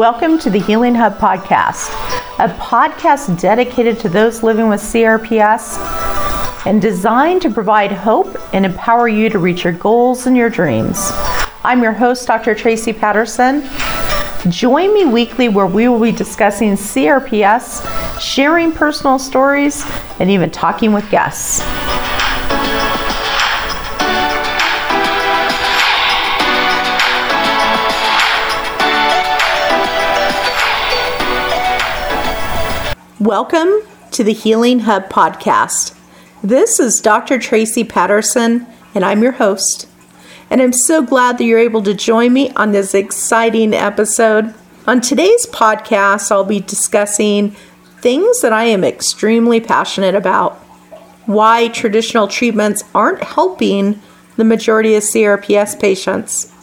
Welcome to the Healing Hub Podcast, a podcast dedicated to those living with CRPS and designed to provide hope and empower you to reach your goals and your dreams. I'm your host, Dr. Tracy Patterson. Join me weekly where we will be discussing CRPS, sharing personal stories, and even talking with guests. Welcome to the Healing Hub podcast. This is Dr. Tracy Patterson, and I'm your host. And I'm so glad that you're able to join me on this exciting episode. On today's podcast, I'll be discussing things that I am extremely passionate about, why traditional treatments aren't helping the majority of CRPS patients,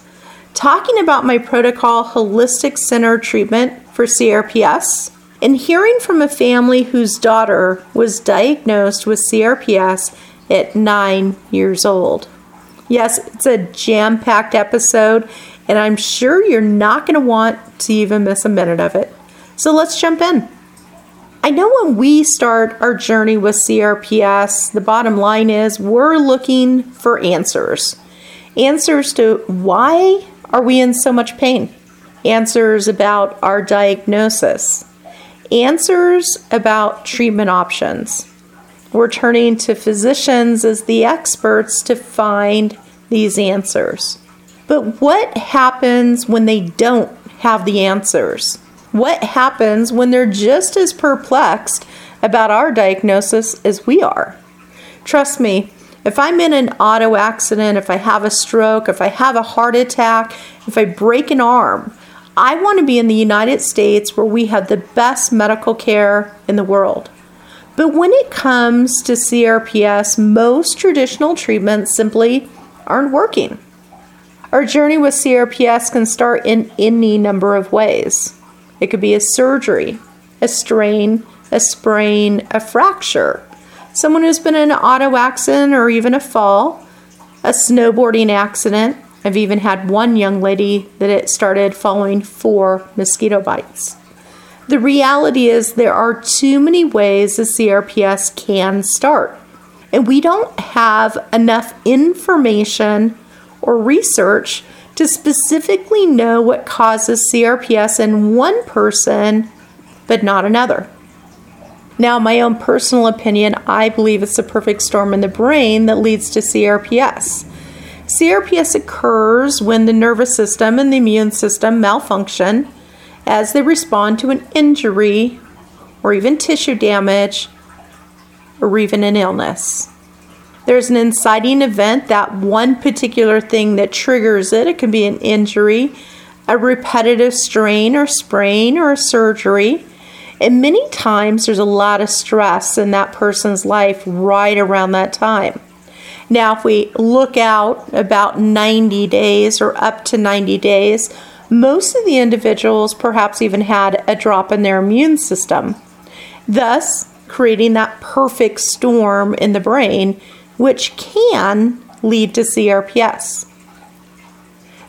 talking about my protocol holistic center treatment for CRPS and hearing from a family whose daughter was diagnosed with CRPS at nine years old. Yes, it's a jam packed episode, and I'm sure you're not going to want to even miss a minute of it. So let's jump in. I know when we start our journey with CRPS, the bottom line is we're looking for answers. Answers to why are we in so much pain? Answers about our diagnosis answers about treatment options. We're turning to physicians as the experts to find these answers. But what happens when they don't have the answers? What happens when they're just as perplexed about our diagnosis as we are? Trust me, if I'm in an auto accident, if I have a stroke, if I have a heart attack, if I break an arm, I want to be in the United States where we have the best medical care in the world. But when it comes to CRPS, most traditional treatments simply aren't working. Our journey with CRPS can start in any number of ways. It could be a surgery, a strain, a sprain, a fracture, someone who's been in an auto accident or even a fall, a snowboarding accident, I've even had one young lady that it started following four mosquito bites. The reality is, there are too many ways the CRPS can start, and we don't have enough information or research to specifically know what causes CRPS in one person but not another. Now, my own personal opinion, I believe it's the perfect storm in the brain that leads to CRPS. CRPS occurs when the nervous system and the immune system malfunction as they respond to an injury or even tissue damage or even an illness. There's an inciting event, that one particular thing that triggers it. It can be an injury, a repetitive strain or sprain, or a surgery. And many times there's a lot of stress in that person's life right around that time. Now, if we look out about 90 days or up to 90 days, most of the individuals perhaps even had a drop in their immune system, thus creating that perfect storm in the brain, which can lead to CRPS.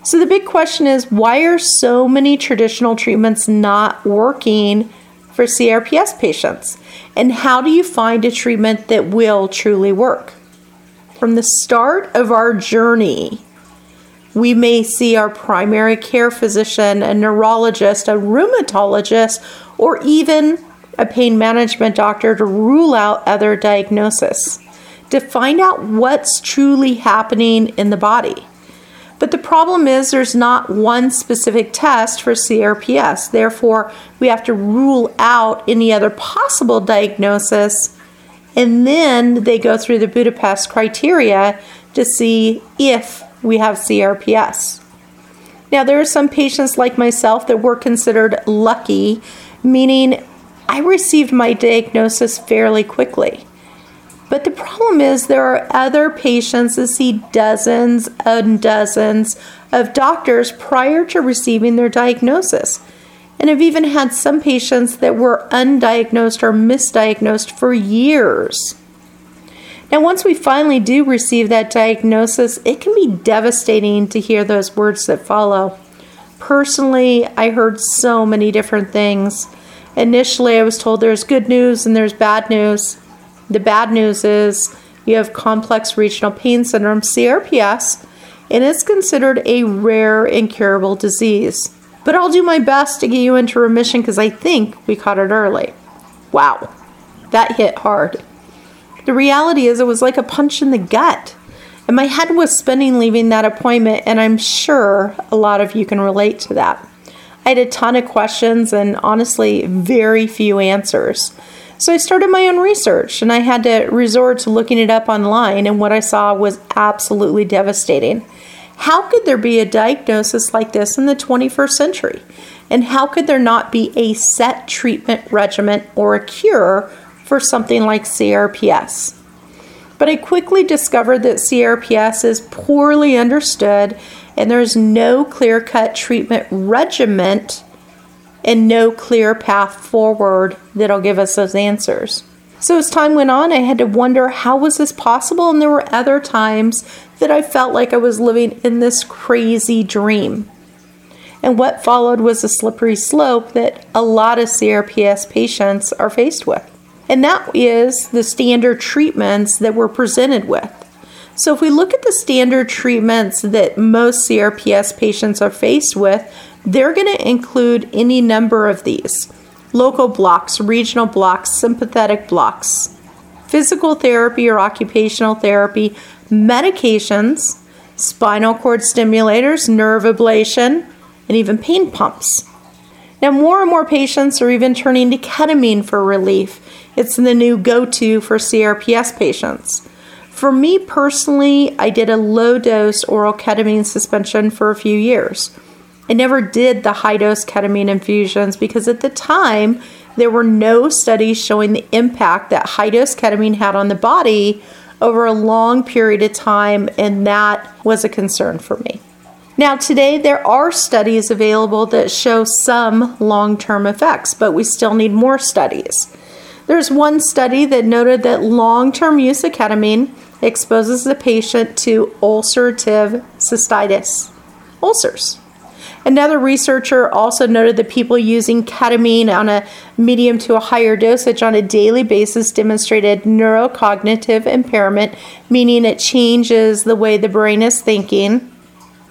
So, the big question is why are so many traditional treatments not working for CRPS patients? And how do you find a treatment that will truly work? From the start of our journey, we may see our primary care physician, a neurologist, a rheumatologist, or even a pain management doctor to rule out other diagnoses, to find out what's truly happening in the body. But the problem is there's not one specific test for CRPS. Therefore, we have to rule out any other possible diagnosis and then they go through the Budapest criteria to see if we have CRPS. Now, there are some patients like myself that were considered lucky, meaning I received my diagnosis fairly quickly. But the problem is, there are other patients that see dozens and dozens of doctors prior to receiving their diagnosis. And I've even had some patients that were undiagnosed or misdiagnosed for years. Now, once we finally do receive that diagnosis, it can be devastating to hear those words that follow Personally, I heard so many different things. Initially, I was told there's good news and there's bad news. The bad news is you have complex regional pain syndrome, CRPS, and it's considered a rare incurable disease. But I'll do my best to get you into remission because I think we caught it early. Wow, that hit hard. The reality is, it was like a punch in the gut. And my head was spinning leaving that appointment, and I'm sure a lot of you can relate to that. I had a ton of questions and honestly, very few answers. So I started my own research and I had to resort to looking it up online, and what I saw was absolutely devastating. How could there be a diagnosis like this in the 21st century? And how could there not be a set treatment regimen or a cure for something like CRPS? But I quickly discovered that CRPS is poorly understood and there's no clear cut treatment regimen and no clear path forward that'll give us those answers. So as time went on, I had to wonder how was this possible? And there were other times that I felt like I was living in this crazy dream. And what followed was a slippery slope that a lot of CRPS patients are faced with and that is the standard treatments that we're presented with. So, if we look at the standard treatments that most CRPS patients are faced with, they're going to include any number of these local blocks, regional blocks, sympathetic blocks, physical therapy or occupational therapy, medications, spinal cord stimulators, nerve ablation, and even pain pumps. Now, more and more patients are even turning to ketamine for relief. It's the new go to for CRPS patients. For me personally, I did a low dose oral ketamine suspension for a few years. I never did the high dose ketamine infusions because at the time there were no studies showing the impact that high dose ketamine had on the body over a long period of time, and that was a concern for me. Now, today there are studies available that show some long term effects, but we still need more studies. There's one study that noted that long term use of ketamine exposes the patient to ulcerative cystitis, ulcers. Another researcher also noted that people using ketamine on a medium to a higher dosage on a daily basis demonstrated neurocognitive impairment, meaning it changes the way the brain is thinking.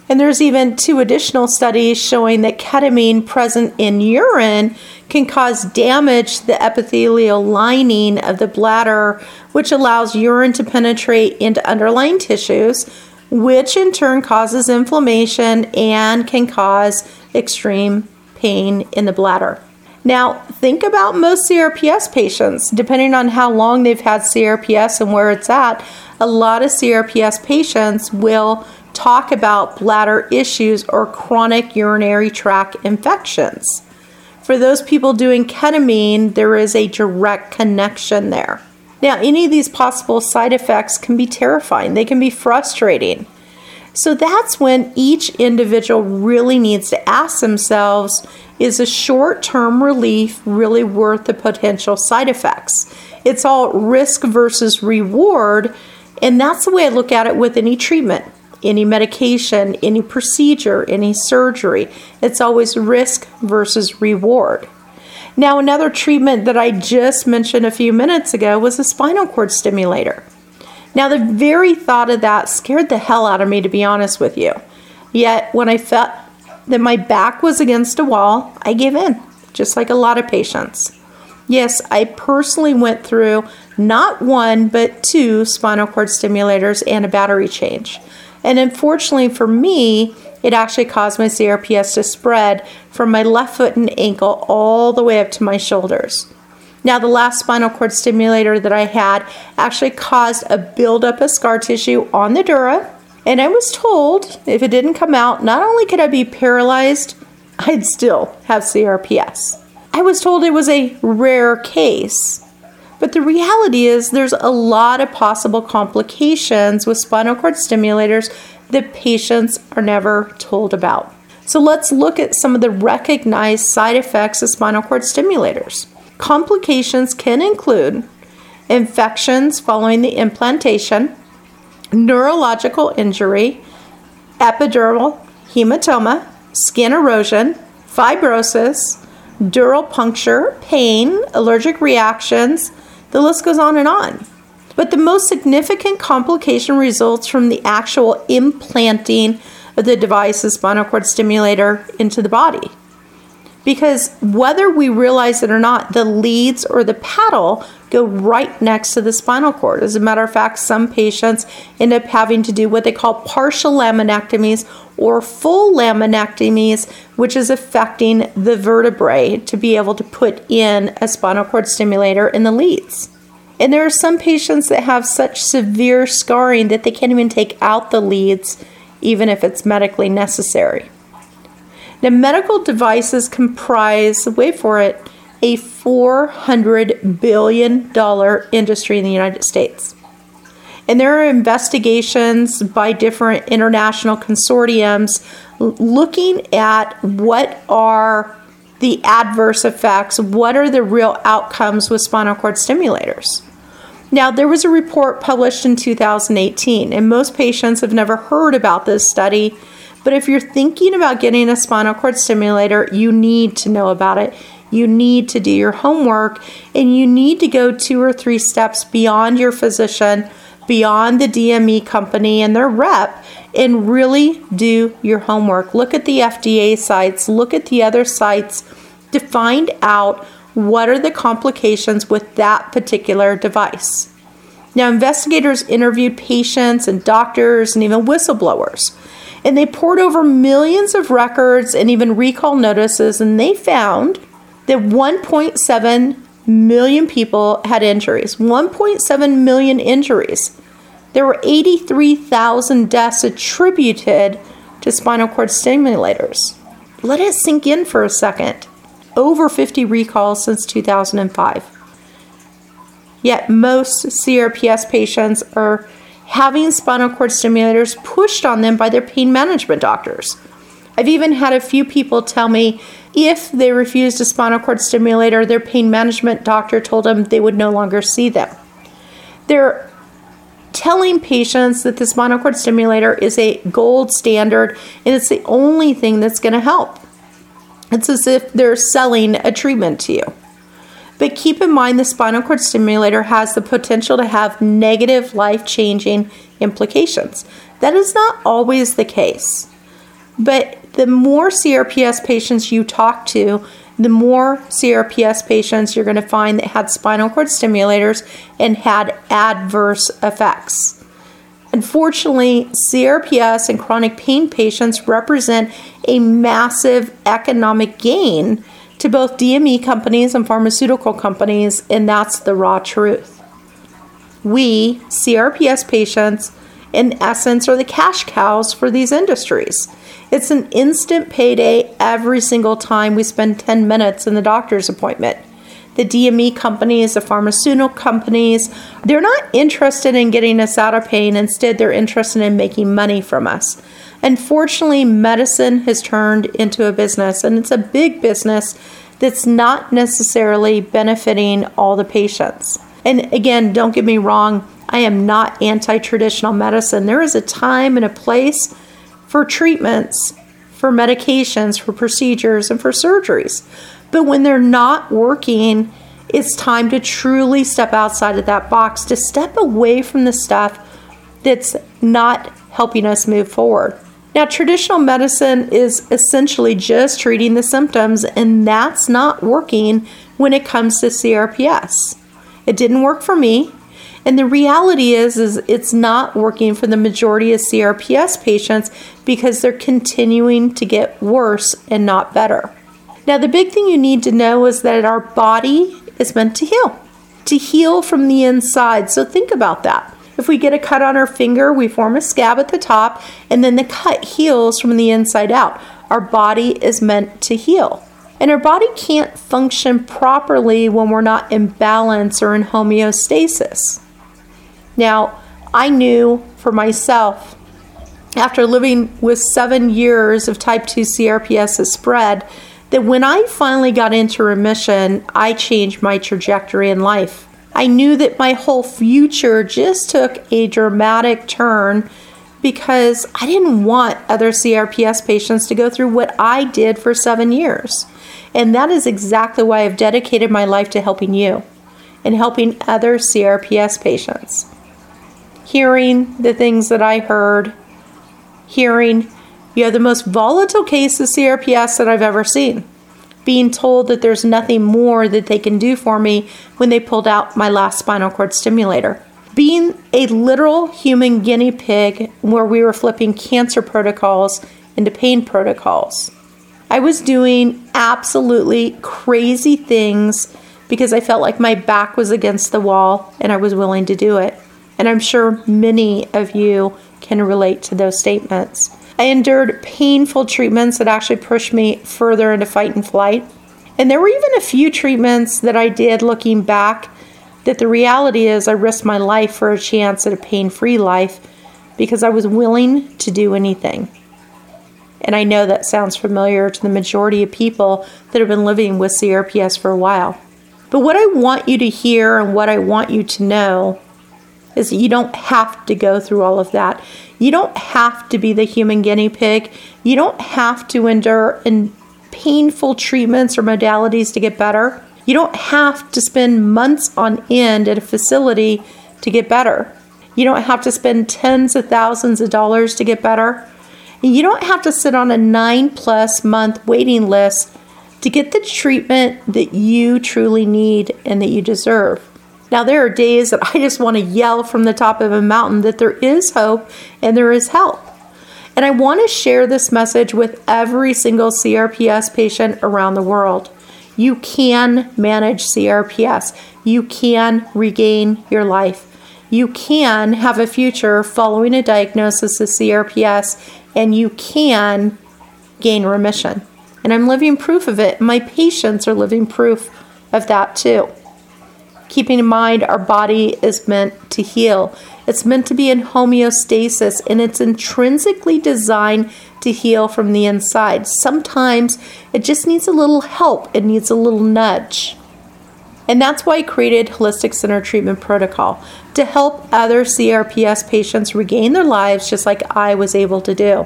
And there's even two additional studies showing that ketamine present in urine can cause damage to the epithelial lining of the bladder, which allows urine to penetrate into underlying tissues, which in turn causes inflammation and can cause extreme pain in the bladder. Now, think about most CRPS patients. Depending on how long they've had CRPS and where it's at, a lot of CRPS patients will talk about bladder issues or chronic urinary tract infections. For those people doing ketamine, there is a direct connection there. Now, any of these possible side effects can be terrifying, they can be frustrating. So that's when each individual really needs to ask themselves is a short term relief really worth the potential side effects? It's all risk versus reward, and that's the way I look at it with any treatment any medication, any procedure, any surgery. It's always risk versus reward. Now, another treatment that I just mentioned a few minutes ago was a spinal cord stimulator. Now, the very thought of that scared the hell out of me, to be honest with you. Yet, when I felt that my back was against a wall, I gave in, just like a lot of patients. Yes, I personally went through not one, but two spinal cord stimulators and a battery change. And unfortunately for me, it actually caused my CRPS to spread from my left foot and ankle all the way up to my shoulders. Now, the last spinal cord stimulator that I had actually caused a buildup of scar tissue on the dura. And I was told if it didn't come out, not only could I be paralyzed, I'd still have CRPS. I was told it was a rare case. But the reality is, there's a lot of possible complications with spinal cord stimulators that patients are never told about. So let's look at some of the recognized side effects of spinal cord stimulators. Complications can include infections following the implantation, neurological injury, epidural hematoma, skin erosion, fibrosis, dural puncture, pain, allergic reactions. The list goes on and on. But the most significant complication results from the actual implanting of the device's spinal cord stimulator into the body. Because whether we realize it or not, the leads or the paddle go right next to the spinal cord. As a matter of fact, some patients end up having to do what they call partial laminectomies or full laminectomies, which is affecting the vertebrae to be able to put in a spinal cord stimulator in the leads. And there are some patients that have such severe scarring that they can't even take out the leads, even if it's medically necessary. Now, medical devices comprise, wait for it, a $400 billion industry in the United States. And there are investigations by different international consortiums looking at what are the adverse effects, what are the real outcomes with spinal cord stimulators. Now, there was a report published in 2018, and most patients have never heard about this study. But if you're thinking about getting a spinal cord stimulator, you need to know about it. You need to do your homework, and you need to go two or three steps beyond your physician, beyond the DME company and their rep, and really do your homework. Look at the FDA sites, look at the other sites to find out what are the complications with that particular device. Now, investigators interviewed patients and doctors and even whistleblowers, and they poured over millions of records and even recall notices, and they found that 1.7 million people had injuries. 1.7 million injuries. There were 83,000 deaths attributed to spinal cord stimulators. Let it sink in for a second over 50 recalls since 2005. Yet most CRPS patients are having spinal cord stimulators pushed on them by their pain management doctors. I've even had a few people tell me if they refused a spinal cord stimulator, their pain management doctor told them they would no longer see them. They're telling patients that the spinal cord stimulator is a gold standard and it's the only thing that's going to help. It's as if they're selling a treatment to you. But keep in mind the spinal cord stimulator has the potential to have negative life changing implications. That is not always the case. But the more CRPS patients you talk to, the more CRPS patients you're going to find that had spinal cord stimulators and had adverse effects. Unfortunately, CRPS and chronic pain patients represent a massive economic gain to both DME companies and pharmaceutical companies, and that's the raw truth. We, CRPS patients, in essence, are the cash cows for these industries. It's an instant payday every single time we spend 10 minutes in the doctor's appointment the DME companies, the pharmaceutical companies, they're not interested in getting us out of pain. Instead, they're interested in making money from us. Unfortunately, medicine has turned into a business, and it's a big business that's not necessarily benefiting all the patients. And again, don't get me wrong, I am not anti traditional medicine. There is a time and a place for treatments, for medications, for procedures, and for surgeries. But when they're not working, it's time to truly step outside of that box, to step away from the stuff that's not helping us move forward. Now, traditional medicine is essentially just treating the symptoms, and that's not working when it comes to CRPS. It didn't work for me, and the reality is is it's not working for the majority of CRPS patients because they're continuing to get worse and not better. Now, the big thing you need to know is that our body is meant to heal, to heal from the inside. So think about that. If we get a cut on our finger, we form a scab at the top, and then the cut heals from the inside out. Our body is meant to heal. And our body can't function properly when we're not in balance or in homeostasis. Now, I knew for myself, after living with seven years of type 2 CRPS has spread, that when I finally got into remission, I changed my trajectory in life. I knew that my whole future just took a dramatic turn because I didn't want other CRPS patients to go through what I did for seven years. And that is exactly why I've dedicated my life to helping you and helping other CRPS patients. Hearing the things that I heard, hearing you have the most volatile case of CRPS that I've ever seen. Being told that there's nothing more that they can do for me when they pulled out my last spinal cord stimulator being a literal human guinea pig where we were flipping cancer protocols into pain protocols. I was doing absolutely crazy things because I felt like my back was against the wall and I was willing to do it. And I'm sure many of you can relate to those statements. I endured painful treatments that actually pushed me further into fight and flight. And there were even a few treatments that I did looking back that the reality is I risked my life for a chance at a pain free life because I was willing to do anything. And I know that sounds familiar to the majority of people that have been living with CRPS for a while. But what I want you to hear and what I want you to know is that you don't have to go through all of that. You don't have to be the human guinea pig. You don't have to endure in painful treatments or modalities to get better. You don't have to spend months on end at a facility to get better. You don't have to spend tens of thousands of dollars to get better. And you don't have to sit on a nine plus month waiting list to get the treatment that you truly need and that you deserve. Now, there are days that I just want to yell from the top of a mountain that there is hope and there is help. And I want to share this message with every single CRPS patient around the world. You can manage CRPS. You can regain your life. You can have a future following a diagnosis of CRPS, and you can gain remission. And I'm living proof of it. My patients are living proof of that too. Keeping in mind, our body is meant to heal. It's meant to be in homeostasis and it's intrinsically designed to heal from the inside. Sometimes it just needs a little help, it needs a little nudge. And that's why I created Holistic Center Treatment Protocol to help other CRPS patients regain their lives just like I was able to do.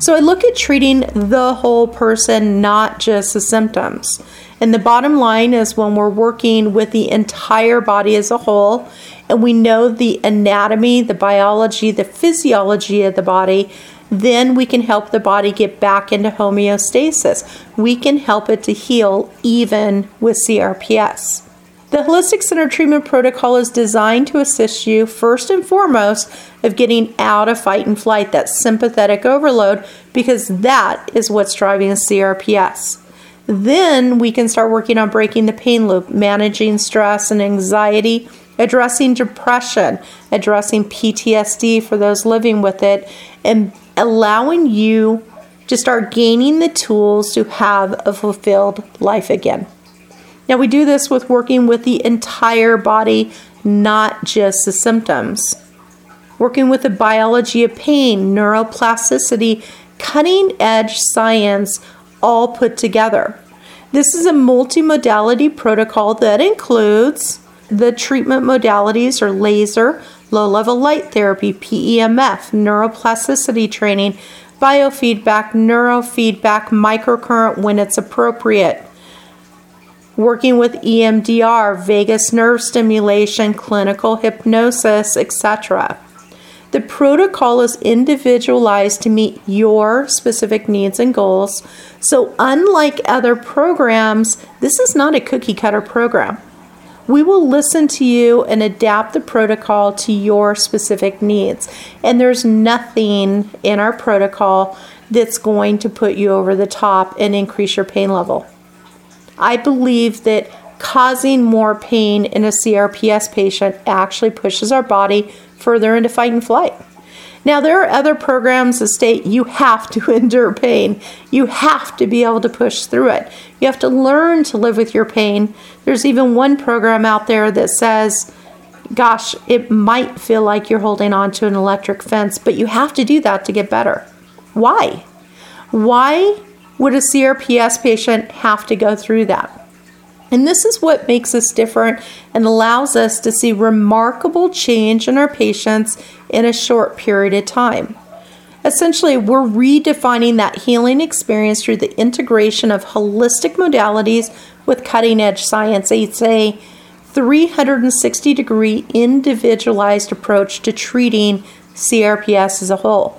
So I look at treating the whole person, not just the symptoms. And the bottom line is when we're working with the entire body as a whole, and we know the anatomy, the biology, the physiology of the body, then we can help the body get back into homeostasis. We can help it to heal even with CRPS. The Holistic Center Treatment Protocol is designed to assist you first and foremost of getting out of fight and flight, that sympathetic overload, because that is what's driving CRPS. Then we can start working on breaking the pain loop, managing stress and anxiety, addressing depression, addressing PTSD for those living with it, and allowing you to start gaining the tools to have a fulfilled life again. Now, we do this with working with the entire body, not just the symptoms. Working with the biology of pain, neuroplasticity, cutting edge science all put together. This is a multimodality protocol that includes the treatment modalities or laser, low level light therapy, PEMF, neuroplasticity training, biofeedback, neurofeedback, microcurrent when it's appropriate, working with EMDR, vagus nerve stimulation, clinical hypnosis, etc. The protocol is individualized to meet your specific needs and goals. So, unlike other programs, this is not a cookie cutter program. We will listen to you and adapt the protocol to your specific needs. And there's nothing in our protocol that's going to put you over the top and increase your pain level. I believe that causing more pain in a CRPS patient actually pushes our body further into fight and flight. Now, there are other programs that state you have to endure pain. You have to be able to push through it. You have to learn to live with your pain. There's even one program out there that says, gosh, it might feel like you're holding on to an electric fence, but you have to do that to get better. Why? Why would a CRPS patient have to go through that? And this is what makes us different and allows us to see remarkable change in our patients in a short period of time. Essentially, we're redefining that healing experience through the integration of holistic modalities with cutting edge science. It's a 360 degree individualized approach to treating CRPS as a whole.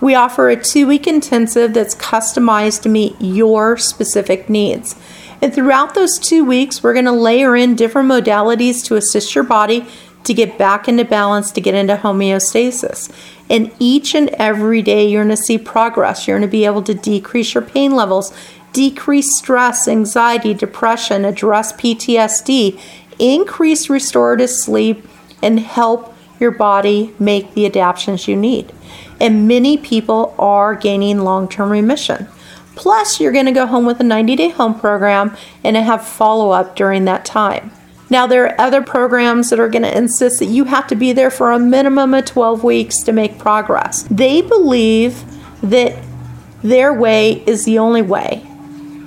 We offer a two week intensive that's customized to meet your specific needs. And throughout those two weeks, we're going to layer in different modalities to assist your body to get back into balance, to get into homeostasis. And each and every day, you're going to see progress. You're going to be able to decrease your pain levels, decrease stress, anxiety, depression, address PTSD, increase restorative sleep, and help your body make the adaptations you need. And many people are gaining long term remission. Plus, you're going to go home with a 90 day home program and have follow up during that time. Now, there are other programs that are going to insist that you have to be there for a minimum of 12 weeks to make progress. They believe that their way is the only way.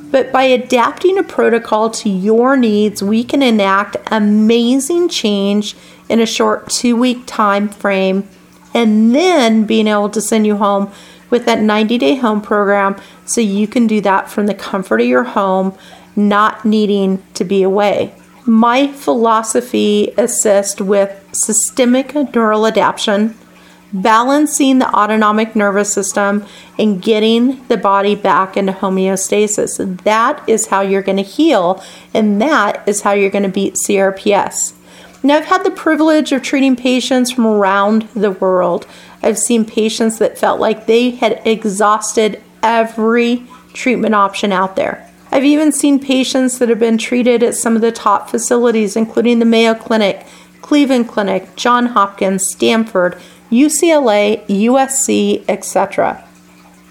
But by adapting a protocol to your needs, we can enact amazing change in a short two week time frame and then being able to send you home with that 90 day home program so you can do that from the comfort of your home, not needing to be away. My philosophy assists with systemic neural adaptation, balancing the autonomic nervous system, and getting the body back into homeostasis. That is how you're going to heal, and that is how you're going to beat CRPS. Now, I've had the privilege of treating patients from around the world. I've seen patients that felt like they had exhausted every treatment option out there. I've even seen patients that have been treated at some of the top facilities, including the Mayo Clinic, Cleveland Clinic, Johns Hopkins, Stanford, UCLA, USC, etc.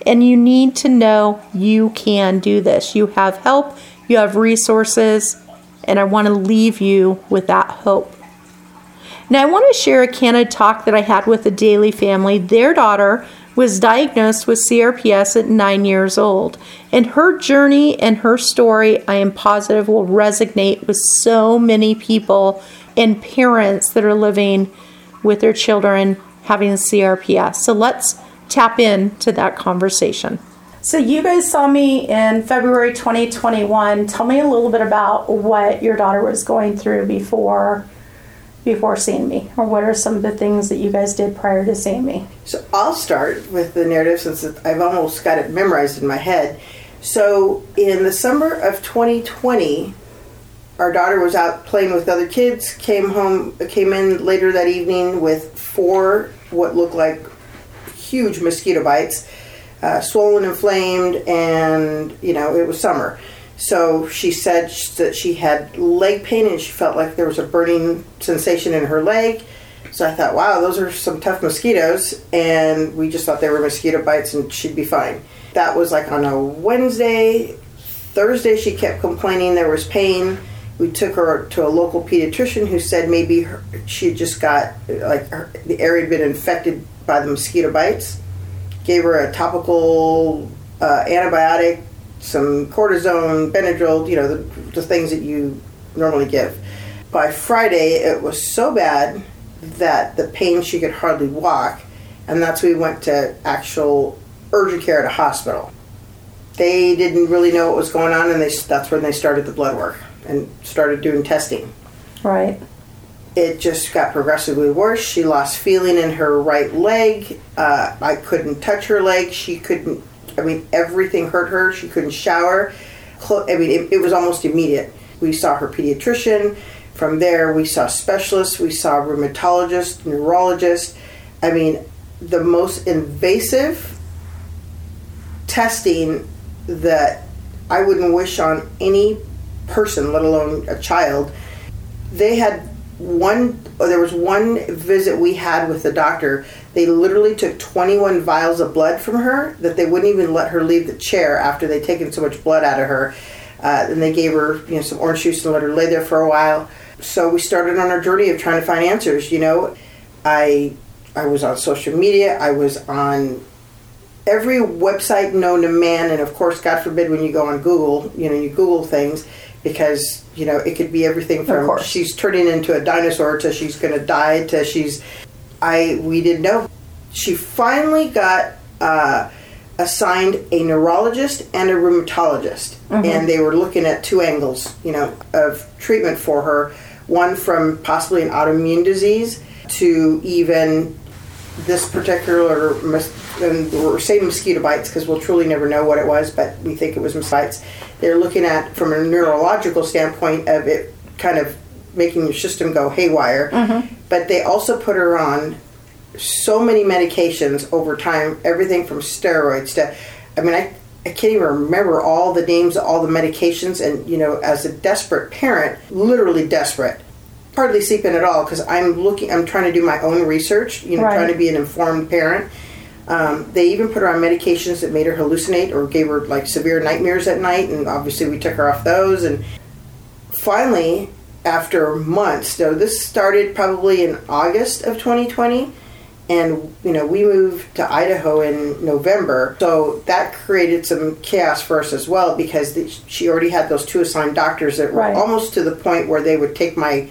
And you need to know you can do this. You have help, you have resources, and I want to leave you with that hope. Now, I want to share a candid talk that I had with a Daly family. Their daughter was diagnosed with CRPS at nine years old. And her journey and her story, I am positive, will resonate with so many people and parents that are living with their children having CRPS. So let's tap into that conversation. So, you guys saw me in February 2021. Tell me a little bit about what your daughter was going through before before seeing me, or what are some of the things that you guys did prior to seeing me? So I'll start with the narrative since I've almost got it memorized in my head. So in the summer of 2020, our daughter was out playing with other kids. Came home, came in later that evening with four what looked like huge mosquito bites, uh, swollen, inflamed, and you know it was summer. So she said that she had leg pain and she felt like there was a burning sensation in her leg. So I thought, wow, those are some tough mosquitoes. And we just thought they were mosquito bites and she'd be fine. That was like on a Wednesday. Thursday, she kept complaining there was pain. We took her to a local pediatrician who said maybe her, she just got, like, her, the area had been infected by the mosquito bites. Gave her a topical uh, antibiotic some cortisone, Benadryl, you know, the, the things that you normally give. By Friday, it was so bad that the pain she could hardly walk, and that's when we went to actual urgent care at a hospital. They didn't really know what was going on, and they, that's when they started the blood work and started doing testing. Right. It just got progressively worse. She lost feeling in her right leg. Uh, I couldn't touch her leg. She couldn't I mean, everything hurt her. She couldn't shower. I mean, it, it was almost immediate. We saw her pediatrician. From there, we saw specialists. We saw rheumatologist, neurologist. I mean, the most invasive testing that I wouldn't wish on any person, let alone a child. They had one there was one visit we had with the doctor. They literally took 21 vials of blood from her that they wouldn't even let her leave the chair after they'd taken so much blood out of her. Uh, and they gave her you know some orange juice and let her lay there for a while. So we started on our journey of trying to find answers you know. I i was on social media. I was on every website known to man, and of course, God forbid when you go on Google, you know, you Google things because you know it could be everything from she's turning into a dinosaur to she's going to die to she's. I we didn't know. She finally got uh, assigned a neurologist and a rheumatologist, and they were looking at two angles, you know, of treatment for her. One from possibly an autoimmune disease to even this particular mos- and we're saying mosquito bites because we'll truly never know what it was, but we think it was mosquito bites. They're looking at from a neurological standpoint of it kind of making your system go haywire. Mm-hmm. But they also put her on so many medications over time, everything from steroids to, I mean, I, I can't even remember all the names of all the medications. And, you know, as a desperate parent, literally desperate, hardly sleeping at all because I'm looking, I'm trying to do my own research, you know, Right. trying to be an informed parent. Um, they even put her on medications that made her hallucinate or gave her like severe nightmares at night, and obviously we took her off those. And finally, after months, so this started probably in August of 2020, and you know we moved to Idaho in November, so that created some chaos for us as well because the, she already had those two assigned doctors that were Right. almost to the point where they would take my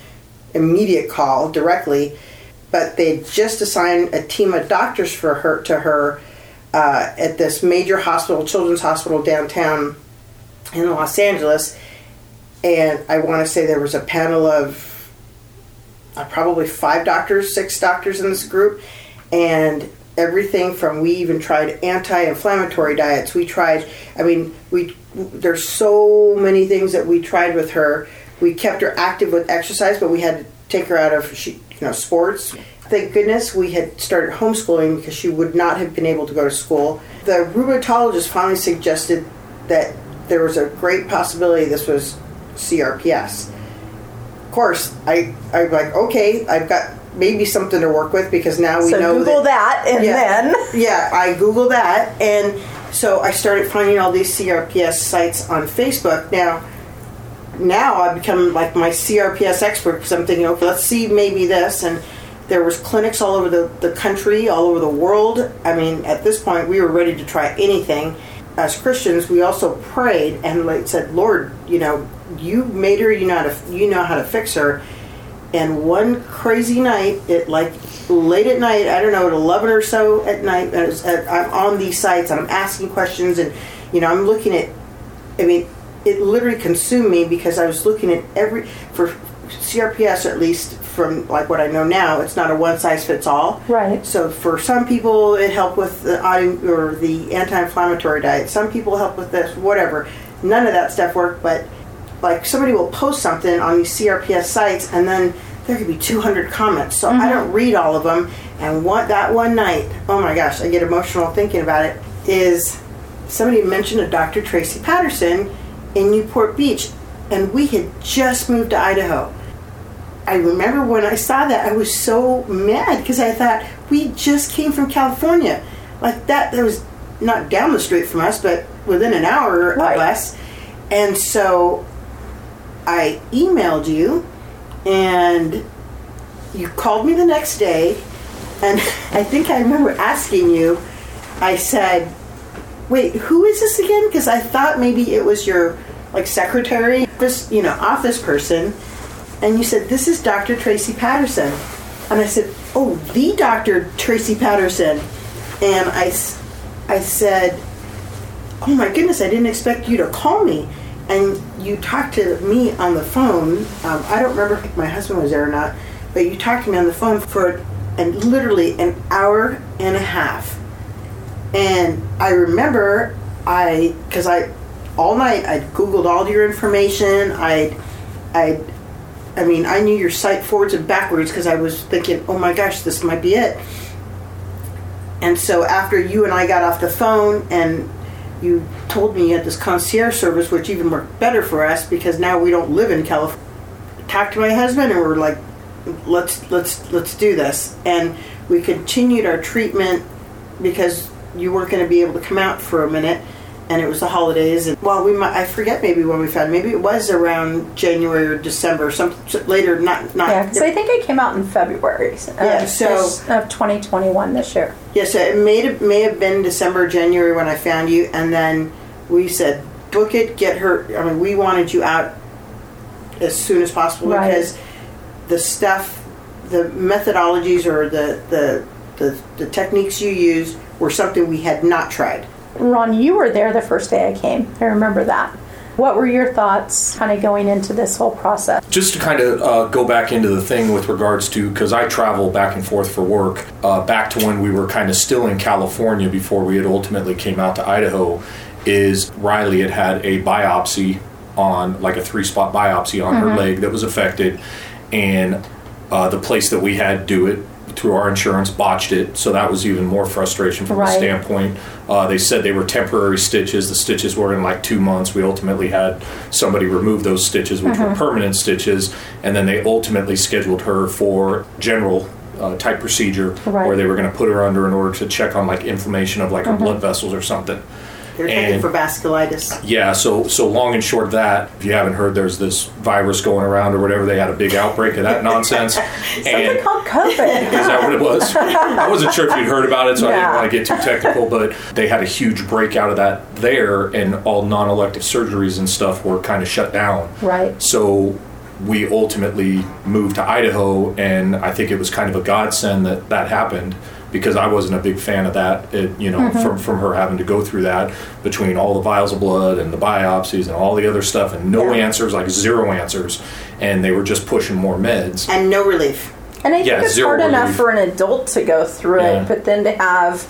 immediate call directly, but they just assigned a team of doctors for her to her uh, at this major hospital, children's hospital downtown in Los Angeles, and I want to say there was a panel of uh, probably five doctors, six doctors in this group, and everything from we even tried anti-inflammatory diets. We tried, I mean, we there's so many things that we tried with her. We kept her active with exercise, but we had to take her out of she, you know sports. Thank goodness we had started homeschooling because she would not have been able to go to school. The rheumatologist finally suggested that there was a great possibility this was CRPS. Of course, I I'm like okay, I've got maybe something to work with because now we so know Google that, and yeah, then yeah, I Google that, and so I started finding all these CRPS sites on Facebook. Now, now I've become like my CRPS expert because I'm thinking, okay, let's see maybe this. And there was clinics all over the, the country, all over the world. I mean, at this point, we were ready to try anything. As Christians, we also prayed and like said, Lord, you know, you made her, you know how to, you know how to fix her. And one crazy night, it like late at night, I don't know, at eleven or so at night, I'm on these sites and I'm asking questions, and you know, I'm looking at. I mean, it literally consumed me because I was looking at every for CRPS at least from like what I know now, it's not a one size fits all. Right. So for some people, it helped with the or the anti-inflammatory diet. Some people help with this, whatever. None of that stuff worked, but like somebody will post something on these CRPS sites, and then there could be 200 comments. So I mm-hmm. don't read all of them. And what that one night, oh my gosh, I get emotional thinking about it. Is somebody mentioned a Dr. Tracy Patterson in Newport Beach, and we had just moved to Idaho. I remember when I saw that, I was so mad because I thought we just came from California, like that. That was not down the street from us, but within an hour or Right. less. And so I emailed you, and you called me the next day, and I think I remember asking you. I said, "Wait, who is this again?" Because I thought maybe it was your like secretary, this you know office person, and you said this is Dr. Tracy Patterson, and I said, "Oh, the Dr. Tracy Patterson," and I, I said, "Oh my goodness, I didn't expect you to call me." And you talked to me on the phone. Um, I don't remember if my husband was there or not, but you talked to me on the phone for and literally an hour and a half. And I remember I, because I, all night I googled all your information. I, I, I mean, I knew your site forwards and backwards because I was thinking, oh my gosh, this might be it. And so after you and I got off the phone and you told me you had this concierge service, which even worked better for us because now we don't live in California. Talked to my husband and we're like, let's let's let's do this. And we continued our treatment because you weren't going to be able to come out for a minute. And it was the holidays. And well, we might, I forget maybe when we found. Maybe it was around January or December, some later. Not not. Yeah, because I think it came out in February. Uh, Yeah, so- this- of 2021 this year. Yes, yeah, so it may have, may have been December, January when I found you, and then we said book it, get her. I mean, we wanted you out as soon as possible Right. because the stuff, the methodologies or the, the the the techniques you used were something we had not tried. Ron, you were there the first day I came. I remember that. What were your thoughts kind of going into this whole process? just to kind of uh, go back into the thing with regards to because I travel back and forth for work, uh, back to when we were kind of still in California before we had ultimately came out to Idaho, is Riley had had a biopsy on like a three spot biopsy on her leg that was affected, and uh, the place that we had do it through our insurance botched it, so that was even more frustration from Right. the standpoint. Uh, they said they were temporary stitches. The stitches were in like two months. We ultimately had somebody remove those stitches, which Uh-huh. were permanent stitches, and then they ultimately scheduled her for general uh, type procedure Right. where they were going to put her under in order to check on like inflammation of like her Uh-huh. blood vessels or something. They're And- for vasculitis. Yeah, so so long and short of that, if you haven't heard, there's this virus going around or whatever. They had a big outbreak of that nonsense. Something called COVID. is that what it was? I wasn't sure if you'd heard about it, so I Yeah. didn't want to get too technical. But they had a huge breakout of that there, and all non-elective surgeries and stuff were kind of shut down. Right. So we ultimately moved to Idaho, and I think it was kind of a godsend that that happened because I wasn't a big fan of that. It, you know, Mm-hmm. from from her having to go through that between all the vials of blood and the biopsies and all the other stuff, and no Yeah. answers, like zero answers, and they were just pushing more meds. And no relief. And I think Yeah, it's zero hard enough for an adult to go through Yeah. it, but then to have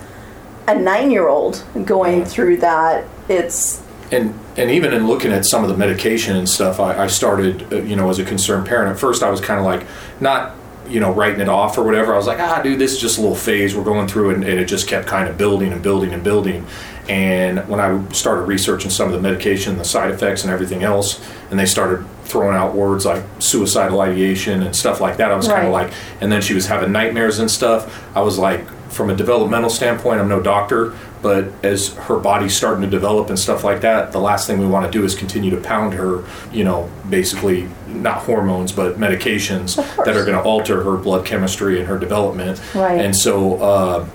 a nine year old going Yeah. through that, it's and and even in looking at some of the medication and stuff, I, I started, uh, you know, as a concerned parent. At first, I was kind of like not, you know, writing it off or whatever. I was like, ah, dude, this is just a little phase we're going through, and, and it just kept kind of building and building and building. And when I started researching some of the medication, the side effects, and everything else, and they started throwing out words like suicidal ideation and stuff like that, I was kind of like, and then she was having nightmares and stuff. I was like, from a developmental standpoint, I'm no doctor, but as her body's starting to develop and stuff like that, the last thing we want to do is continue to pound her, you know, basically not hormones, but medications that are going to alter her blood chemistry and her development. Right. And so, uh,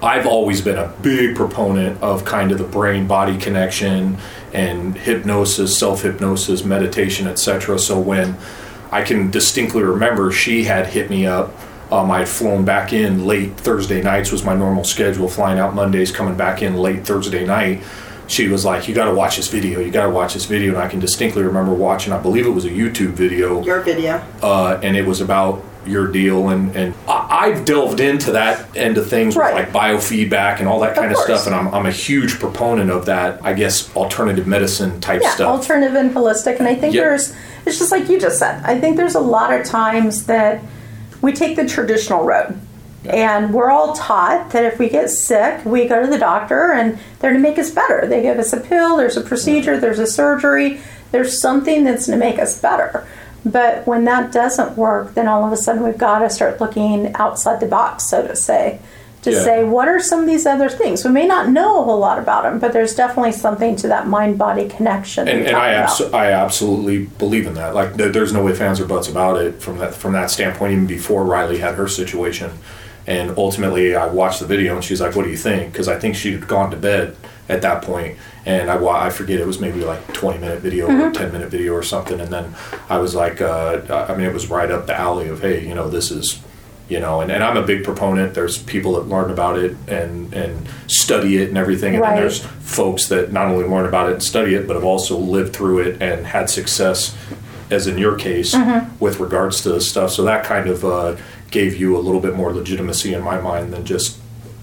I've always been a big proponent of kind of the brain body connection and hypnosis, self hypnosis, meditation, etc. So when I can distinctly remember she had hit me up. Um, I had flown back in late Thursday nights was my normal schedule, flying out Mondays, coming back in late Thursday night. She was like, "You got to watch this video. You got to watch this video." And I can distinctly remember watching. I believe it was a YouTube video Your video. uh, and it was about your deal and and I, I've delved into that end of things Right. with like biofeedback and all that kind of, course. stuff and I'm, I'm a huge proponent of that I guess alternative medicine type yeah, stuff alternative and holistic. And I think Yep. there's, it's just like you just said. I think there's a lot of times that we take the traditional road. And we're all taught that if we get sick, we go to the doctor and they're to make us better. They give us a pill, there's a procedure, there's a surgery, there's something that's to make us better. But when that doesn't work, then all of a sudden we've got to start looking outside the box, so to say, to Yeah. say, what are some of these other things? We may not know a whole lot about them, but there's definitely something to that mind body connection. and, and I, abso- I absolutely believe in that. Like, there, there's no ifs, ands, or buts about it from that from that standpoint. Even before Riley had her situation, and ultimately, I watched the video, and she's like, "What do you think?" Because I think she had gone to bed at that point, and I I forget it was maybe like 20 minute video Mm-hmm. or 10 minute video or something, and then I was like, uh, I mean, it was right up the alley of, hey, you know, this is you know and, and i'm a big proponent there's people that learn about it and and study it and everything and Right. then there's folks that not only learn about it and study it but have also lived through it and had success as in your case Mm-hmm. with regards to this stuff so that kind of uh, gave you a little bit more legitimacy in my mind than just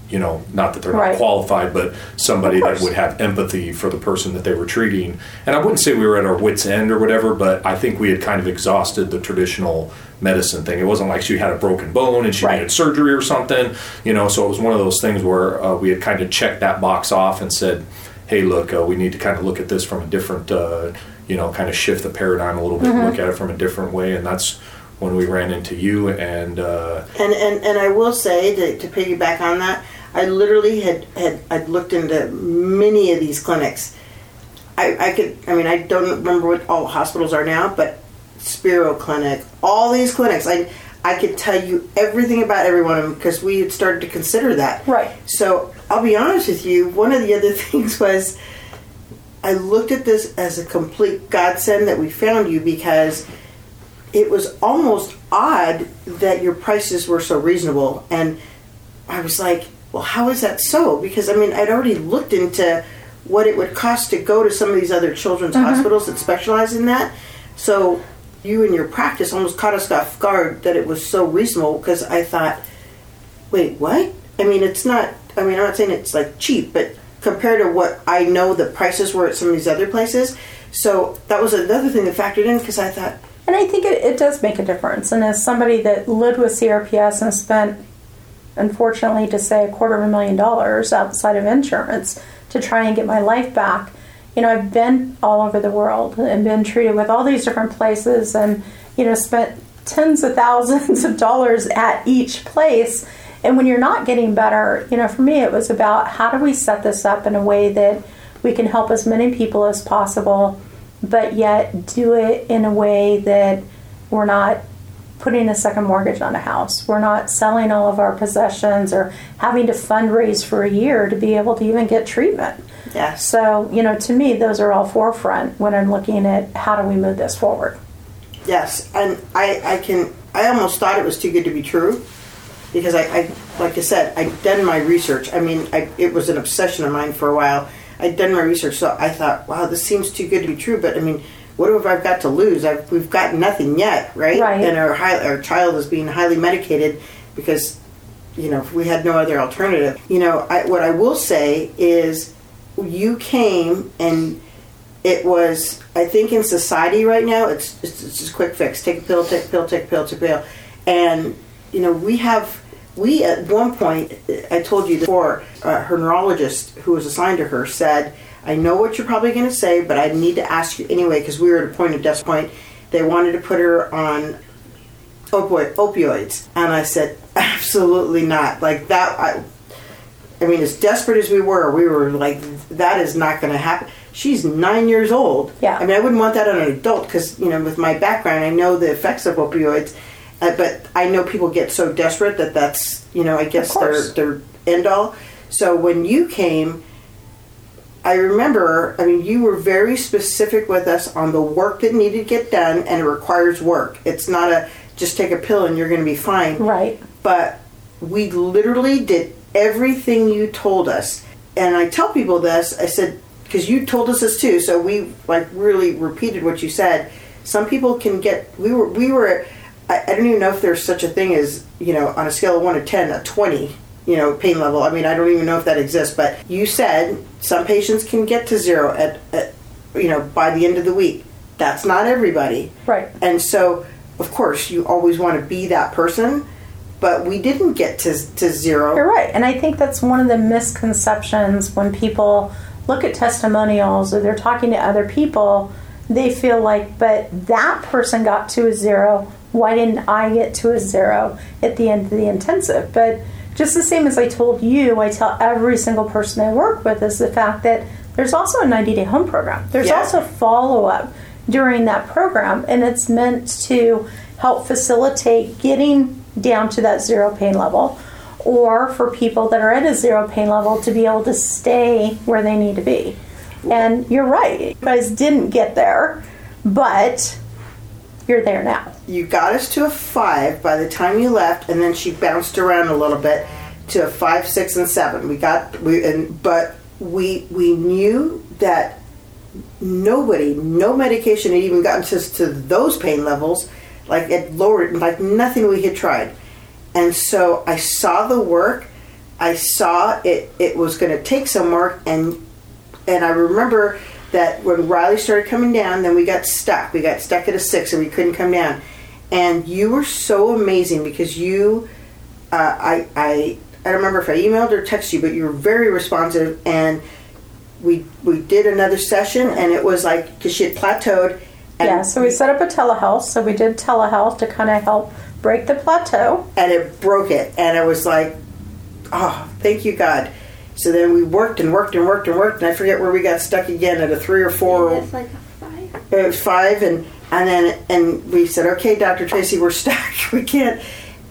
you know not that they're Right. not qualified but somebody that would have empathy for the person that they were treating and i wouldn't say we were at our wits end or whatever but i think we had kind of exhausted the traditional medicine thing it wasn't like she had a broken bone and she Right. needed surgery or something you know so it was one of those things where uh, we had kind of checked that box off and said hey look uh, we need to kind of look at this from a different uh, you know kind of shift the paradigm a little bit Mm-hmm. look at it from a different way and that's when we ran into you and uh, And, and and I will say to, to piggyback on that, I literally had had I'd looked into many of these clinics. I, I could I mean I don't remember what all hospitals are now, but Spero Clinic, all these clinics, I I could tell you everything about every one of them because we had started to consider that. Right. So I'll be honest with you. One of the other things was I looked at this as a complete godsend that we found you because it was almost odd that your prices were so reasonable. And I was like, well, how is that so? Because I mean, I'd already looked into what it would cost to go to some of these other children's mm-hmm. hospitals that specialize in that. So you and your practice almost caught us off guard that it was so reasonable because I thought, wait, what? I mean, it's not, I mean, I'm not saying it's like cheap, but compared to what I know the prices were at some of these other places. So that was another thing that factored in because I thought, And I think it, it does make a difference. And as somebody that lived with CRPS and spent, unfortunately, to say a quarter of a million dollars outside of insurance to try and get my life back, you know, I've been all over the world and been treated with all these different places and, you know, spent tens of thousands of dollars at each place. And when you're not getting better, you know, for me, it was about how do we set this up in a way that we can help as many people as possible, but yet do it in a way that we're not putting a second mortgage on a house. We're not selling all of our possessions or having to fundraise for a year to be able to even get treatment. Yes. So, you know, to me, those are all forefront when I'm looking at how do we move this forward. Yes, and I, I can. I almost thought it was too good to be true, because I, I like I said, I'd done my research. I mean, I, it was an obsession of mine for a while. I'd done my research, so I thought, wow, this seems too good to be true. But I mean, what have I got to lose? I've, we've got nothing yet, right? Right. And our high, our child is being highly medicated because, you know, we had no other alternative. You know, I, what I will say is, you came and it was I think in society right now it's it's, it's just a quick fix. Take a pill take a pill take a pill take a pill. And you know we have we at one point I told you before uh, her neurologist who was assigned to her said I know what you're probably going to say but I need to ask you anyway because we were at a point of death point. They wanted to put her on opioid, opioids. And I said absolutely not. Like that I I mean, as desperate as we were, we were like, that is not going to happen. She's nine years old. Yeah. I mean, I wouldn't want that on an adult because, you know, with my background, I know the effects of opioids. Uh, but I know people get so desperate that that's, you know, I guess their, their end all. So when you came, I remember, I mean, you were very specific with us on the work that needed to get done, and it requires work. It's not a just take a pill and you're going to be fine Right. but we literally did everything you told us. And I tell people this, I said, because you told us this too, so we like really repeated what you said. Some people can get, we were, we were, I, I don't even know if there's such a thing as, you know, on a scale of 1 to 10, a 20, you know, pain level. I mean, I don't even know if that exists, but you said some patients can get to zero at, at you know, by the end of the week. That's not everybody. Right. And so, of course, you always want to be that person, but we didn't get to, to zero. You're right. And I think that's one of the misconceptions when people look at testimonials or they're talking to other people, they feel like, but that person got to a zero. Why didn't I get to a zero at the end of the intensive? But just the same as I told you, I tell every single person I work with is the fact that there's also a 90 day home program. There's Yeah. also follow up during that program, and it's meant to help facilitate getting down to that zero pain level or for people that are at a zero pain level to be able to stay where they need to be. And you're right, you guys didn't get there, but you're there now. You got us to a five by the time you left, and then she bounced around a little bit to a five, six, and seven. We got we and but we we knew that nobody, no medication had even gotten us to those pain levels. Like it lowered, like nothing we had tried. And so I saw the work. I saw it. It was going to take some work, and and I remember that when Riley started coming down, then we got stuck. We got stuck at a six, and we couldn't come down. And you were so amazing because you, uh, I, I, I don't remember if I emailed or texted you, but you were very responsive, and we we did another session, and it was like because she had plateaued. And Yeah, so we set up a telehealth. So we did telehealth to kind of help break the plateau. and it broke it and it was like oh, thank you, God. So then we worked and worked and worked and worked, and I forget where we got stuck again at a three or four. It's like a five. It was five, and and then and we said, okay, Dr. Tracy, we're stuck. we can't.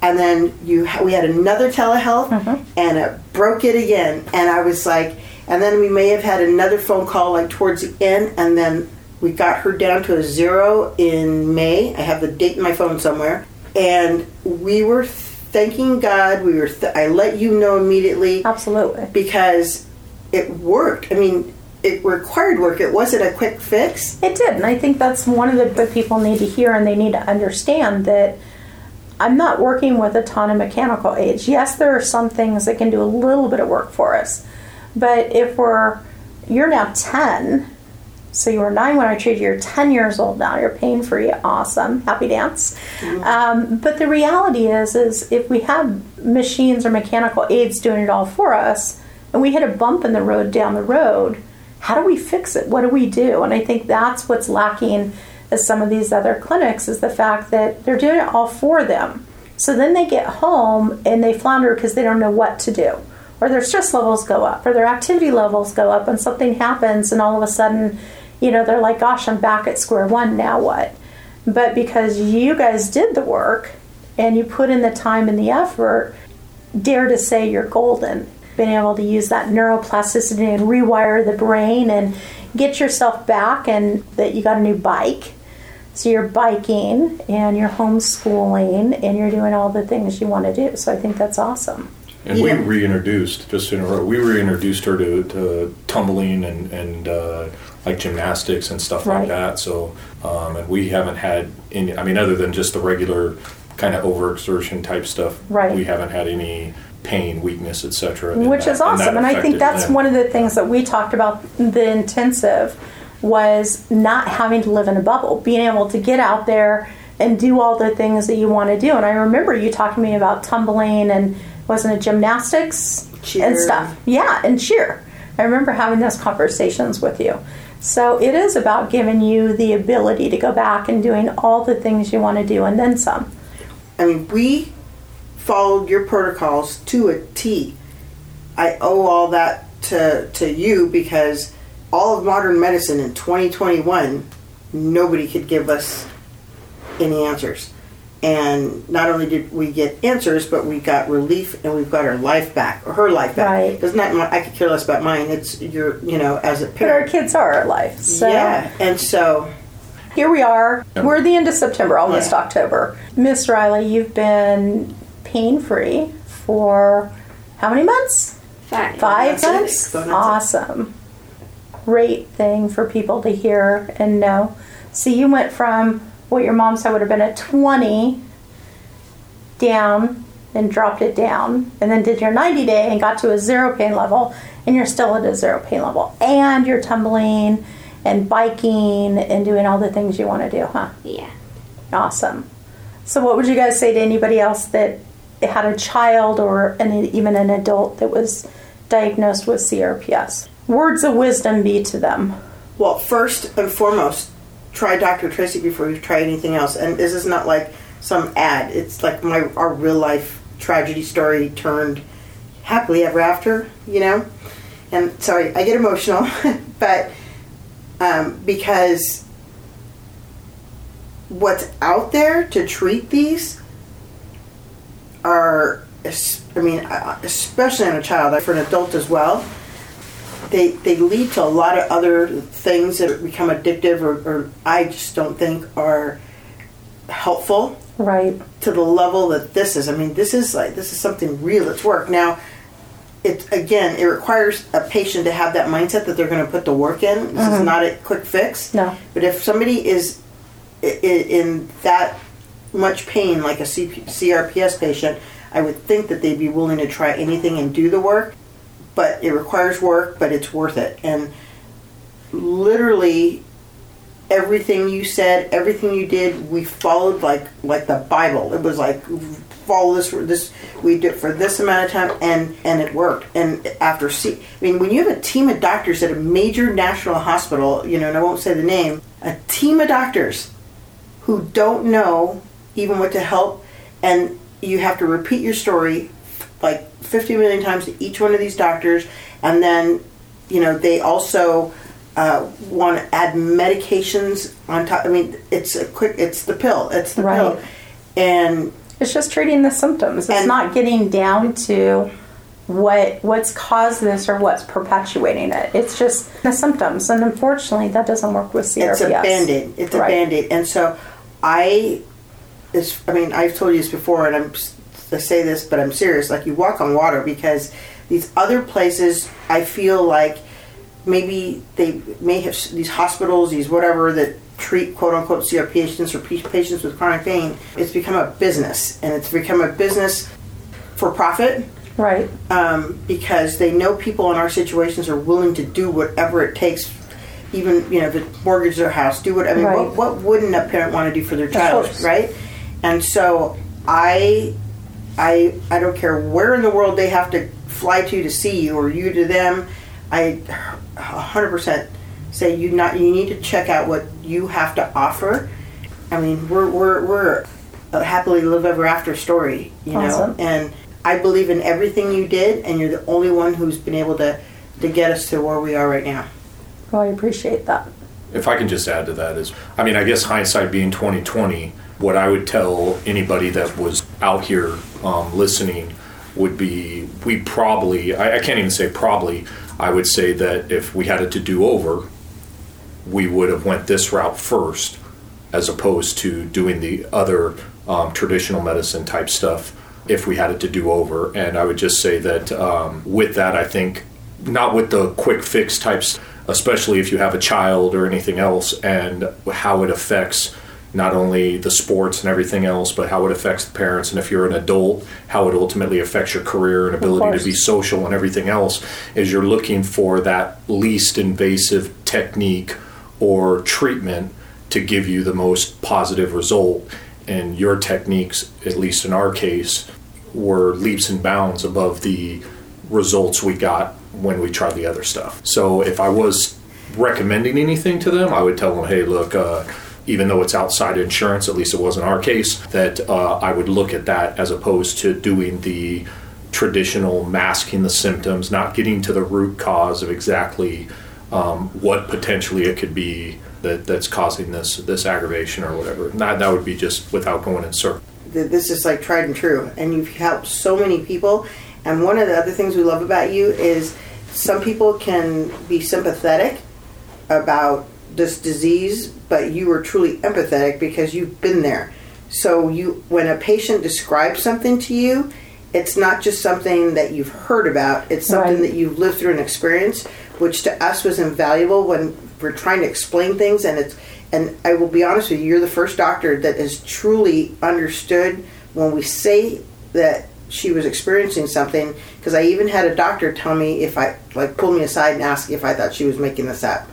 And then you, we had another telehealth, mm-hmm. and it broke it again. And I was like, and then we may have had another phone call like towards the end, and then we got her down to a zero in May. I have the date in my phone somewhere, and we were thanking God. We were. Th- I let you know immediately Absolutely. because it worked. I mean, it required work. It wasn't a quick fix. It did, and I think that's one of the that people need to hear, and they need to understand that I'm not working with a ton of mechanical aids. Yes, there are some things that can do a little bit of work for us, but if we're you're now 10, so you were nine when I treated you. You're 10 years old now. You're pain free. Awesome. Happy dance. Um, but the reality is, is if we have machines or mechanical aids doing it all for us, and we hit a bump in the road down the road, how do we fix it? What do we do? And I think that's what's lacking as some of these other clinics is the fact that they're doing it all for them. So then they get home and they flounder because they don't know what to do. Or their stress levels go up, or their activity levels go up, and something happens, and all of a sudden, you know, they're like, gosh, I'm back at square one, now what? But because you guys did the work and you put in the time and the effort, dare to say you're golden. Being able to use that neuroplasticity and rewire the brain and get yourself back, and that you got a new bike. So you're biking and you're homeschooling and you're doing all the things you want to do. So I think that's awesome. And we reintroduced, just in a row, we reintroduced her to, to tumbling and, and uh, like gymnastics and stuff Right. like that. So, um, and we haven't had any, I mean, other than just the regular kind of overexertion type stuff, Right. we haven't had any pain, weakness, etc. which is awesome and i think that's one of the things that we talked about the intensive was not having to live in a bubble being able to get out there and do all the things that you want to do and i remember you talking to me about tumbling and wasn't it gymnastics Cheer. and stuff yeah and cheer i remember having those conversations with you so it is about giving you the ability to go back and doing all the things you want to do and then some I mean, we followed your protocols to a T. I owe all that to to you because all of modern medicine in 2021, nobody could give us any answers. And not only did we get answers, but we got relief and we've got our life back, or her life back. Right. Because not my, I could care less about mine. It's your, you know, as a parent. but our kids are our life so Yeah, and so Here we are. Yeah. We're the end of September, almost Yeah. October. Miss Riley, you've been pain free for how many months? Five. Five That's it. months? Awesome. Great thing for people to hear and know. So you went from what your mom said would have been a 20 down and dropped it down, and then did your 90 day and got to a zero pain level, and you're still at a zero pain level. And you're tumbling and biking and doing all the things you want to do, huh? Yeah. Awesome. So, what would you guys say to anybody else that had a child or an, even an adult that was diagnosed with CRPS? Words of wisdom be to them. Well, first and foremost, try Dr. Tracy before you try anything else. And this is not like some ad. It's like my our real life tragedy story turned happily ever after, you know? And sorry, I get emotional, but um, because what's out there to treat these are, I mean, uh, especially in a child, for an adult as well, they they lead to a lot of other things that become addictive or, or I just don't think are helpful Right. to the level that this is. I mean, this is like this is something real. It's work. Now, it again, it requires a patient to have that mindset that they're going to put the work in. This is mm-hmm. not a quick fix. No. But if somebody is in that much pain, like a CP CRPS patient, I would think that they'd be willing to try anything and do the work. But it requires work, but it's worth it. And literally, everything you said, everything you did, we followed like like the Bible. It was like follow this this we did for this amount of time and and it worked. And after see, I mean, when you have a team of doctors at a major national hospital, you know, and I won't say the name, a team of doctors who don't know even what to help, and you have to repeat your story like 50 million times to each one of these doctors, and then, you know, they also uh, want to add medications on top. I mean, it's a quick, it's the pill, it's the Right. pill, and It's just treating the symptoms. It's not getting down to what what's caused this or what's perpetuating it. It's just the symptoms, and unfortunately, that doesn't work with CRPS. it's a band-aid. It's a Right. band-aid, and so I, is I mean, I've told you this before, and I'm to say this, but I'm serious. Like you walk on water because these other places, I feel like maybe they may have these hospitals, these whatever that treat quote unquote CR patients or patients with chronic pain. It's become a business, and it's become a business for profit Right. um, because they know people in our situations are willing to do whatever it takes, even you know, to mortgage their house, do what I mean. Right. What, what wouldn't a parent want to do for their child, right? And so I, I, I don't care where in the world they have to fly to to see you or you to them. I, hundred percent say you not you need to check out what you have to offer. I mean, we're we're we're a happily live ever after story, you know, and I believe in everything you did, and you're the only one who's been able to to get us to where we are right now. Well, I appreciate that. If I can just add to that is, I mean, I guess hindsight being 2020, what I would tell anybody that was out here um, listening would be, we probably, I, I can't even say probably, I would say that if we had it to do over, we would have went this route first, as opposed to doing the other um, traditional medicine type stuff. If we had it to do over, and I would just say that um, with that, I think not with the quick fix types, especially if you have a child or anything else, and how it affects not only the sports and everything else, but how it affects the parents. And if you're an adult, how it ultimately affects your career and ability to be social and everything else, is you're looking for that least invasive technique or treatment to give you the most positive result. And your techniques, at least in our case, were leaps and bounds above the results we got when we tried the other stuff. So if I was recommending anything to them, I would tell them, hey, look, uh, even though it's outside insurance, at least it was in our case, that uh, I would look at that as opposed to doing the traditional masking the symptoms, not getting to the root cause of exactly um, what potentially it could be that, that's causing this this aggravation or whatever. That, that would be just without going in circles. This is like tried and true, and you've helped so many people. And one of the other things we love about you is some people can be sympathetic about this disease, but you were truly empathetic because you've been there. So you, when a patient describes something to you, it's not just something that you've heard about. It's something Right. that you've lived through and experienced, which to us was invaluable when we're trying to explain things. And it's, and I will be honest with you, you're the first doctor that has truly understood when we say that she was experiencing something. Because I even had a doctor tell me if I like pull me aside and ask if I thought she was making this up,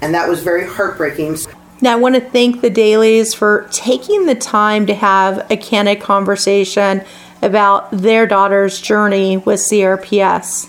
and that was very heartbreaking. Now, I want to thank the Dailies for taking the time to have a candid conversation about their daughter's journey with CRPS.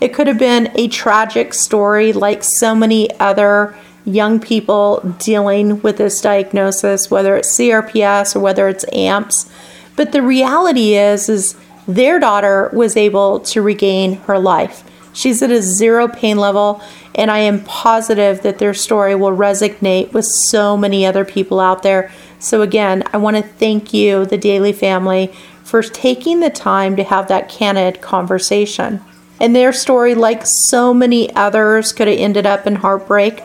It could have been a tragic story like so many other young people dealing with this diagnosis, whether it's CRPS or whether it's AMPS. But the reality is, is their daughter was able to regain her life. She's at a zero pain level, and I am positive that their story will resonate with so many other people out there. So, again, I want to thank you, the Daily family, for taking the time to have that candid conversation. And their story, like so many others, could have ended up in heartbreak,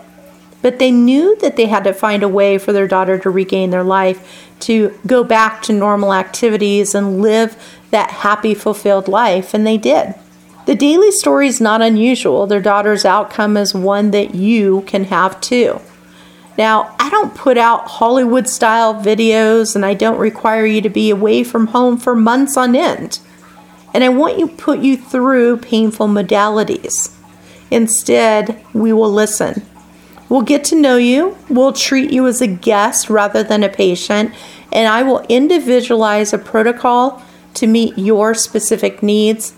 but they knew that they had to find a way for their daughter to regain their life, to go back to normal activities and live that happy, fulfilled life, and they did. The daily story is not unusual. Their daughter's outcome is one that you can have too. Now, I don't put out Hollywood style videos and I don't require you to be away from home for months on end. And I want you put you through painful modalities. Instead, we will listen. We'll get to know you. We'll treat you as a guest rather than a patient, and I will individualize a protocol to meet your specific needs.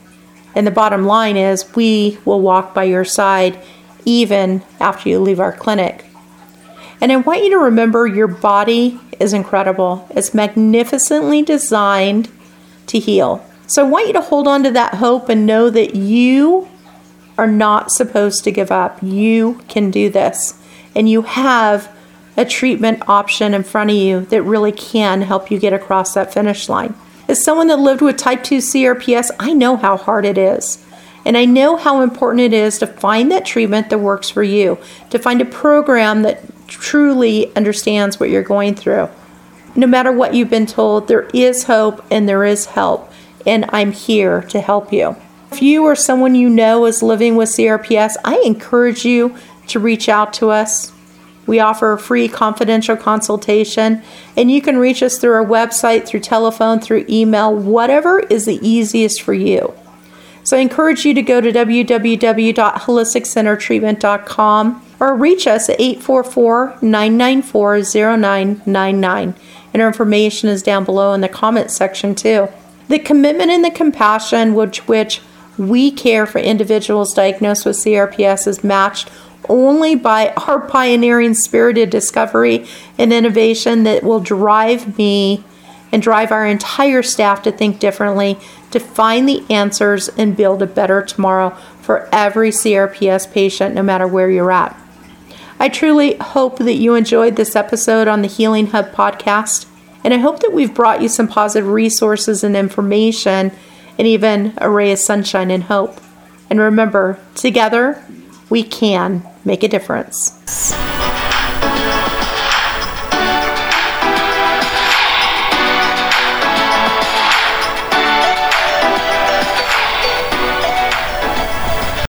And the bottom line is, we will walk by your side even after you leave our clinic. And I want you to remember your body is incredible, it's magnificently designed to heal. So I want you to hold on to that hope and know that you are not supposed to give up. You can do this. And you have a treatment option in front of you that really can help you get across that finish line. As someone that lived with type 2 CRPS, I know how hard it is. And I know how important it is to find that treatment that works for you, to find a program that truly understands what you're going through. No matter what you've been told, there is hope and there is help, and I'm here to help you. If you or someone you know is living with CRPS, I encourage you to reach out to us. We offer a free confidential consultation, and you can reach us through our website, through telephone, through email, whatever is the easiest for you. So I encourage you to go to www.holisticcentertreatment.com or reach us at 844 994 0999. And our information is down below in the comments section, too. The commitment and the compassion which, which we care for individuals diagnosed with CRPS is matched only by our pioneering spirited discovery and innovation that will drive me and drive our entire staff to think differently, to find the answers and build a better tomorrow for every CRPS patient, no matter where you're at. I truly hope that you enjoyed this episode on the Healing Hub podcast, and I hope that we've brought you some positive resources and information and even a ray of sunshine and hope. And remember, together we can make a difference.